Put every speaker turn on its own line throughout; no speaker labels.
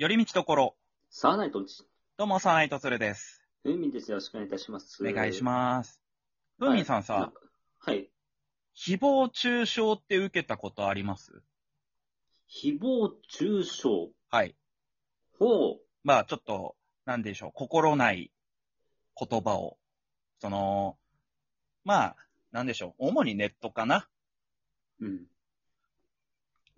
寄り道ところ。
さあないとち。
どうも、サナイトツルです。
ふみです。よろしくお願いいたします。
お願いし
す。
ます。ふーみんさんさ、
はい。
誹謗中傷って受けたことあります？
誹謗中傷？
はい。
ほう。
まあ、ちょっと、なんでしょう、心ない言葉を、その、まあ、なんでしょう、主にネットかな？
うん。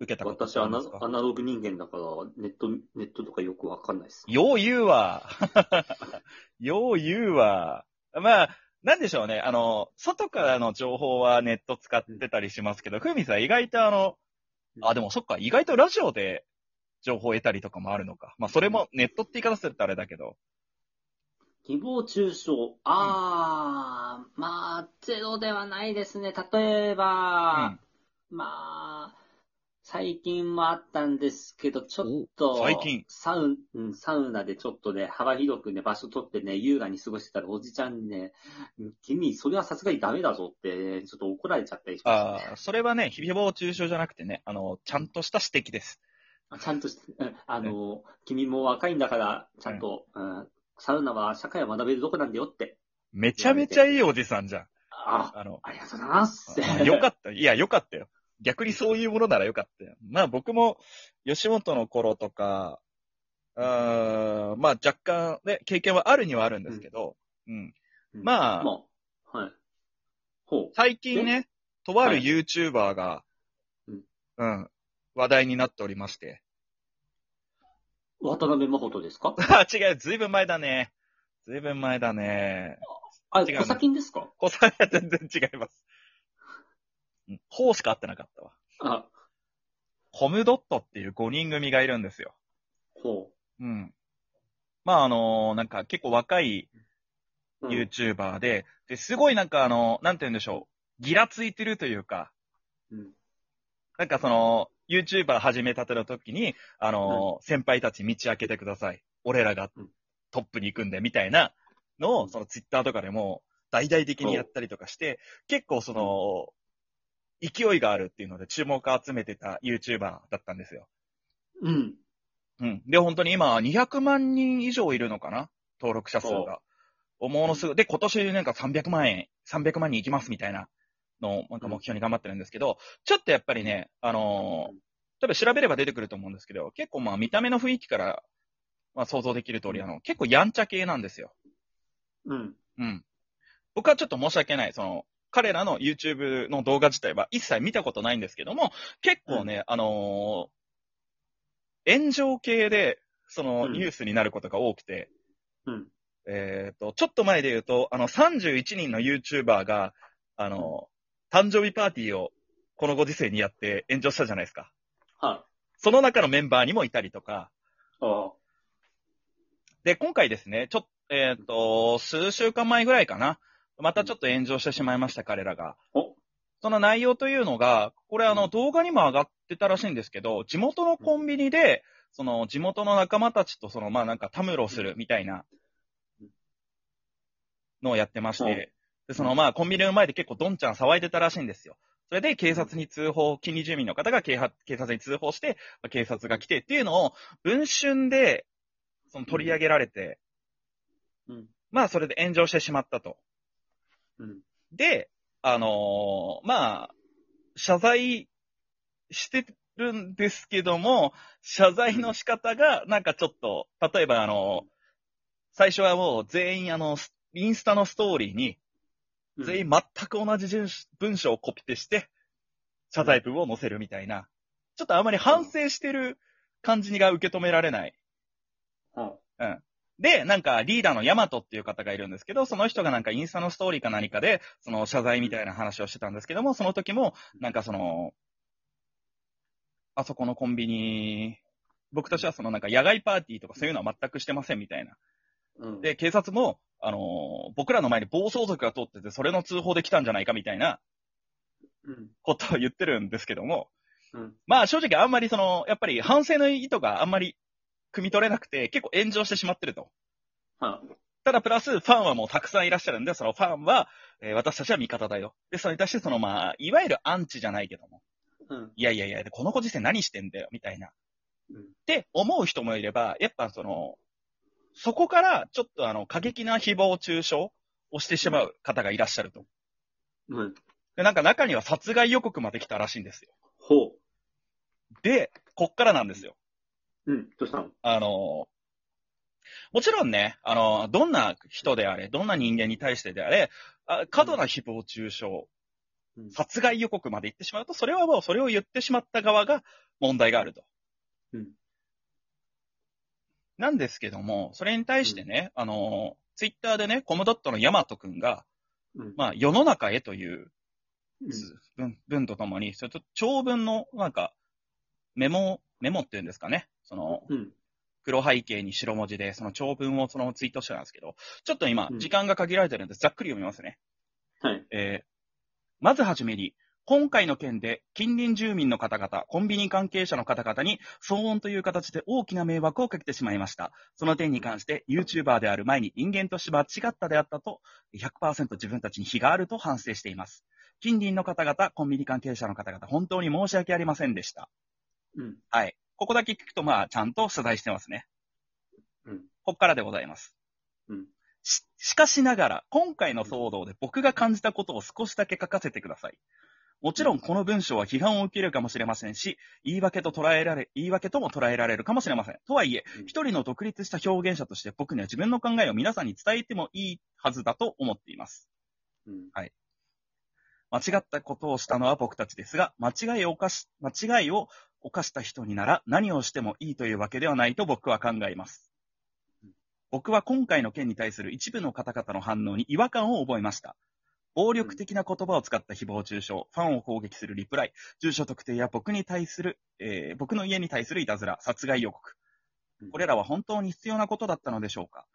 受けたこと
私アナアナログ人間だから、ネット、ネットとかよくわかんないです。
よう言うわ。よう言うわ。まあ、なんでしょうね。あの、外からの情報はネット使ってたりしますけど、ふうみんさん意外とあの、あ、でもそっか、意外とラジオで情報を得たりとかもあるのか。まあ、それもネットって言い方するとあれだけど。
誹謗中傷。あー、まあ、ゼロではないですね。例え
う
ば、
ん。
まあ、最近もあったんですけど、ちょっと、
お最近
サウン、うんサウナでちょっとね、幅広くね、場所取ってね、優雅に過ごしてたら、おじちゃんにね、君、それはさすがにダメだぞって、ちょっと怒られちゃったりしましたね。
ああ、それはね、誹謗中傷じゃなくてね、あの、ちゃんとした指摘です。
あちゃんとして、うんあの、君も若いんだから、ちゃんと、うんサウナは社会を学べるとこなんだよって。
めちゃめちゃいいおじさんじゃん。
あ、
あの、
ありがとうございます。
よかった。いや、よかったよ。逆にそういうものならよかったよ。まあ僕も、吉本の頃とか、あーまあ若干ね、経験はあるにはあるんですけど、うん。
うん
まあ
まあ、はい。ほう。
最近ね、とある
はい
YouTuber が、
うん
うん、話題になっておりまして。
渡辺真帆ですか？
あ、違う、ずいぶん前だね。ずいぶん前だね。
あ、
違う
小先ですか？
こさは全然違います。うん、ほうしか合ってなかったわ。
あ、
コムドットっていう5人組がいるんですよ。
ほ
うん。まああのなんか結構若い
う。うん
YouTuber で、で、すごいなんかあの、なんて言うんでしょう。ギラついてるというか、
うん
なんかその、YouTuber 始めたての時に、あの先輩たち道開けてください。俺らが
うん
トップに行くんで、みたいなのを、
うん
その Twitter とかでも、大々的にやったりとかして、結構その、勢いがあるっていうので注目を集めてた YouTuber だったんですよ。
うん。
うん。で、本当に今、200万人以上いるのかな？登録者数が。ものすごい。で、今年なんか300万円、300万人いきますみたいなのを、なんか目標に頑張ってるんですけど、ちょっとやっぱりね、あのー多分調べれば出てくると思うんですけど、結構まあ見た目の雰囲気から、まあ想像できる通り、あの、結構やんちゃ系なんですよ。
うん。
うん。僕はちょっと申し訳ない。その、彼らの YouTube の動画自体は一切見たことないんですけども、結構ね、あのー炎上系で、その
うん
ニュースになることが多くて、
うん。
えっ、と、ちょっと前で言うと、あの、31人の YouTuber が、あの、誕生日パーティーをこのご時世にやって炎上したじゃないですか。
は
その中のメンバーにもいたりとか、
い。あ
で、今回ですね、ちょっと、えっ、と、数週間前ぐらいかな。またちょっと炎上してしまいました、彼らが。
お
その内容というのが、これあの、
うん
動画にも上がってたらしいんですけど、地元のコンビニで、その地元の仲間たちとその、まあなんかたむろするみたいなのをやってまし
うん
て、で、そのまあコンビニの前で結構どんちゃん騒いでたらしいんですよ。それで警察に通報、近隣住民の方が警察に通報して、まあ警察が来てっていうのを、文春で、その取り上げられて、
うん。
まあそれで炎上してしまったと。
うん。
で、あのーまあ、謝罪してるんですけども、謝罪の仕方が、なんかちょっと、例えばあの最初はもう全員あの、インスタのストーリーに、
うん。
全員全く同じ文文章をコピペして、謝罪文を載せるみたいな、ちょっとあまり反省してる感じが受け止められない。
は
で、なんかリーダーのヤマトっていう方がいるんですけど、その人がなんかインスタのストーリーか何かで、その謝罪みたいな話をしてたんですけども、その時も、なんかその、あそこのコンビニ、僕たちはそのなんか野外パーティーとかそういうのは全くしてませんみたいな。
うん。
で、警察も、あのー僕らの前に暴走族が通ってて、それの通報で来たんじゃないかみたいな
うん。
ことを言ってるんですけども、
うん。
まあ正直あんまりその、やっぱり反省の意図があんまり汲み取れなくて、結構炎上してしまってると。
は
ただプラス、ファンはもうたくさんいらっしゃるんで、そのファンは、えー私たちは味方だよ。で、それに対してそのまあ、いわゆるアンチじゃないけども、
い。うん。
いやいやいや、このご時世何してんだよ、みたいな
うん
って思う人もいれば、やっぱその、そこからちょっとあの、過激な誹謗中傷をしてしまう方がいらっしゃると。
うん。
で、なんか中には殺害予告まで来たらしいんですよ。
ほ
で、こっからなんですよ。
う。うん。どうしたの？
あの、もちろんね、あの、どんな人であれ、どんな人間に対してであれ、あ過度な誹謗中傷、
うん
殺害予告まで行ってしまうと、それはもうそれを言ってしまった側が問題があると。
うん
なんですけども、それに対してね、あの、ツイッターでね、コムドットのヤマトくんが、
うん。
まあ、世の中へという
うん
文文とともに、それと長文の、なんか、メモ、メモっていうんですかね。その、
うん。
黒背景に白文字で、その長文をそのツイートしてたんですけど、ちょっと今
う、ん
時間が限られてるんで、ざっくり読みますね。
はい。
えーまずはじめに、今回の件で近隣住民の方々、コンビニ関係者の方々に騒音という形で大きな迷惑をかけてしまいました。その点に関して YouTuber である前に人間として間違ったであったと100%自分たちに非があると反省しています。近隣の方々、コンビニ関係者の方々、本当に申し訳ありませんでした。
うん。
はい。ここだけ聞くと、まあ、ちゃんと謝罪してますね。
うん。
ここからでございます。
うん。
し、しかしながら、今回の騒動で僕が感じたことを少しだけ書かせてください。もちろんこの文章は批判を受けるかもしれませんし、言い訳と捉えられ、言い訳とも捉えられるかもしれません。とはいえ
うん、
一人の独立した表現者として僕には自分の考えを皆さんに伝えてもいいはずだと思っています。
うん。
間違ったことをしたのは僕たちですが、間違いを犯し、間違いを犯した人になら何をしてもいいというわけではないと僕は考えます。僕は今回の件に対する一部の方々の反応に違和感を覚えました。暴力的な言葉を使った誹謗中傷、ファンを攻撃するリプライ、住所特定や僕に対する、えー僕の家に対するいたずら、殺害予告。これらは本当に必要なことだったのでしょうか？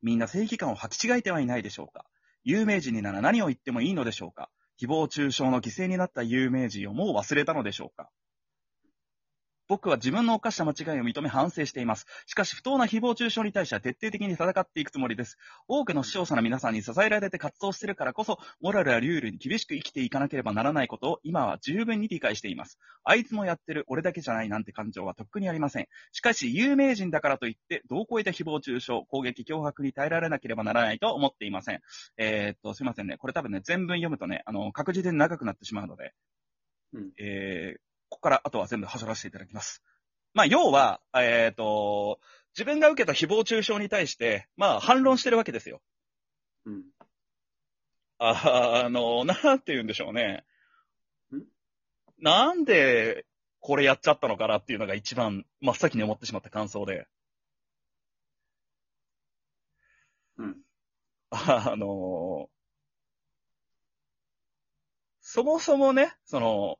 みんな正義感を履き違えてはいないでしょうか？有名人になら何を言ってもいいのでしょうか？誹謗中傷の犠牲になった有名人をもう忘れたのでしょうか？僕は自分の犯した間違いを認め反省しています。しかし不当な誹謗中傷に対しては徹底的に戦っていくつもりです。多くの視聴者の皆さんに支えられて活動しているからこそ、モラルやルールに厳しく生きていかなければならないことを今は十分に理解しています。あいつもやってる俺だけじゃないなんて感情はとっくにありません。しかし、有名人だからといって、どう超えた誹謗中傷、攻撃、脅迫に耐えられなければならないとは思っていません。えーっと、すいませんね。これ多分ね、全文読むとね、あの、確実に長くなってしまうので、
うん。
えー、ここからあとは全部走らせていただきます。まあ、要は、えーっと、自分が受けた誹謗中傷に対して、まあ、反論してるわけですよ。
うん。
ああの、なんて言うんでしょうね
ん？
なんで、これやっちゃったのかなっていうのが一番真っ先に思ってしまった感想で。
うん。
あの、そもそもね、その、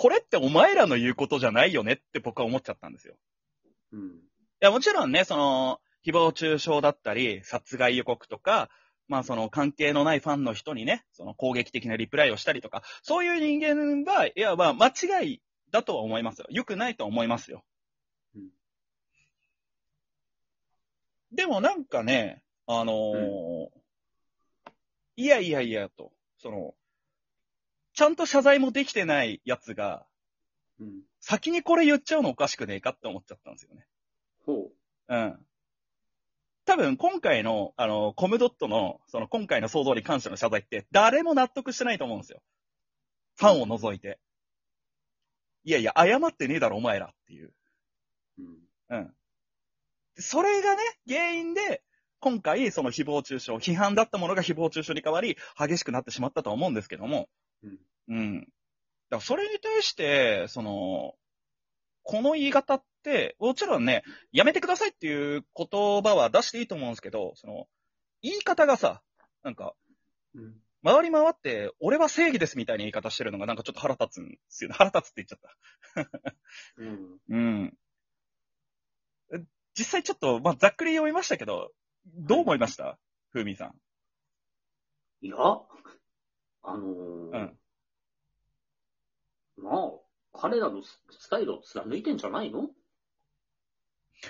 これってお前らの言うことじゃないよねって僕は思っちゃったんですよ。
うん。
いや、もちろんね、その、誹謗中傷だったり、殺害予告とか、まあその関係のないファンの人にね、その攻撃的なリプライをしたりとか、そういう人間が、いや、まあ間違いだとは思いますよ。良くないとは思いますよ。
うん
でもなんかね、あのーいやいやいやと、その、ちゃんと謝罪もできてないやつが、
うん。
先にこれ言っちゃうのおかしくねえかって思っちゃったんですよね。
ほ
うん。多分今回の、あの、コムドットの、その今回の騒動に関しての謝罪って、誰も納得してないと思うんですよ。ファンを除いて。いやいや、謝ってねえだろ、お前らっていう。
う。うん。
うん。それがね、原因で、今回、その誹謗中傷、批判だったものが誹謗中傷に変わり、激しくなってしまったと思うんですけども、
うん。
うん。だからそれに対して、その、この言い方って、もちろんね、やめてくださいっていう言葉は出していいと思うんですけど、その、言い方がさ、なんか、
うん。
回り回って、俺は正義ですみたいな言い方してるのがなんかちょっと腹立つんですよね。腹立つって言っちゃった。
うん。
うん。え実際ちょっと、まあ、ざっくり読みましたけど、どう思いました？ふうみんさん。
いや、あのー
うん
まあ、彼らのススタイルを貫いてんじゃないの？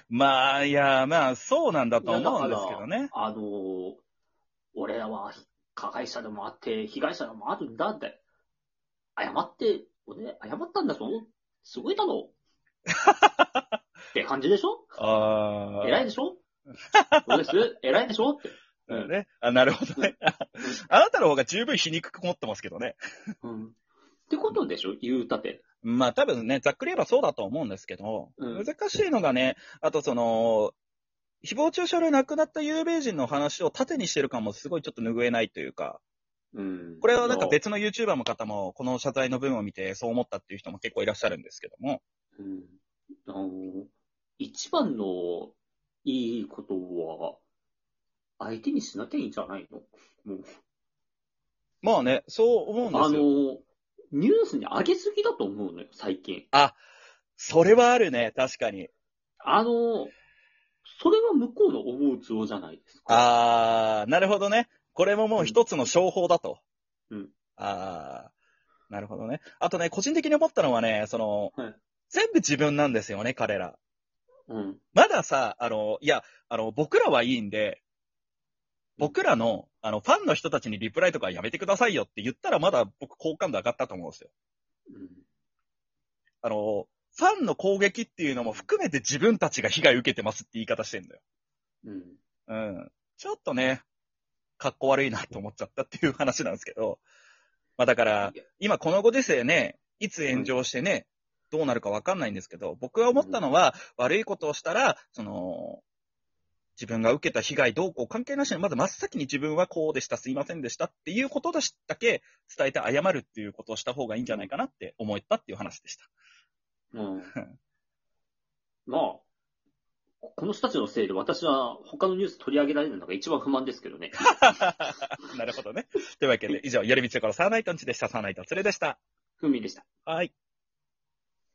まあ、いや、まあ、そうなんだと思うんですけどね。
あのー俺らは加害者でもあって、被害者でもあるんだって。謝って、俺、謝ったんだぞ。すごいだろ。って感じでしょ？
ああ。
偉いでしょ？どうです？偉いでしょ？って。
うんね。あ、なるほどね。あなたの方が十分皮肉く持ってますけどね。
うん。ってことでしょ？言うたて。
まあ多分ね、ざっくり言えばそうだと思うんですけど、
うん
難しいのがね、あとその、誹謗中傷で亡くなった有名人の話を盾にしてる感もすごいちょっと拭えないというか、
うん。
これはなんか別の YouTuber の方もこの謝罪の文を見てそう思ったっていう人も結構いらっしゃるんですけども、
うん。あの、一番のいいことは、相手にしなきゃいいんじゃないの？もう。
まあね、そう思うんです
あの
よ。、
ニュースに上げすぎだと思うのよ、最近。
それはあるね、確かに。
あの、それは向こうの思う都合じゃないですか。
あー、なるほどね。これももう一つの商法だと。
うん。
あー、なるほどね。あとね、個人的に思ったのはね、その、
はい
全部自分なんですよね、彼ら。
うん。
まださ、あの、いや、あの、僕らはいいんで、僕らの、あの、ファンの人たちにリプライとかやめてくださいよって言ったらまだ僕好感度上がったと思うんですよ。
うん。
あの、ファンの攻撃っていうのも含めて自分たちが被害受けてますって言い方してんだよ。
うん。
うん。ちょっとね、格好悪いなと思っちゃったっていう話なんですけど。まあだから今このご時世ね、いつ炎上してね、どうなるかわかんないんですけど、僕は思ったのは、悪いことをしたら、その、自分が受けた被害どうこう関係なしに、まず真っ先に自分はこうでした、すいませんでしたっていうことだけ伝えて謝るっていうことをした方がいいんじゃないかなって思ったっていう話でした。
うん。まあ、この人たちのせいで私は他のニュース取り上げられるのが一番不満ですけどね。
なるほどね。というわけで、以上、やりみちどころサーナイトンチでした。サーナイトツレでした。
ふみでした。
はい。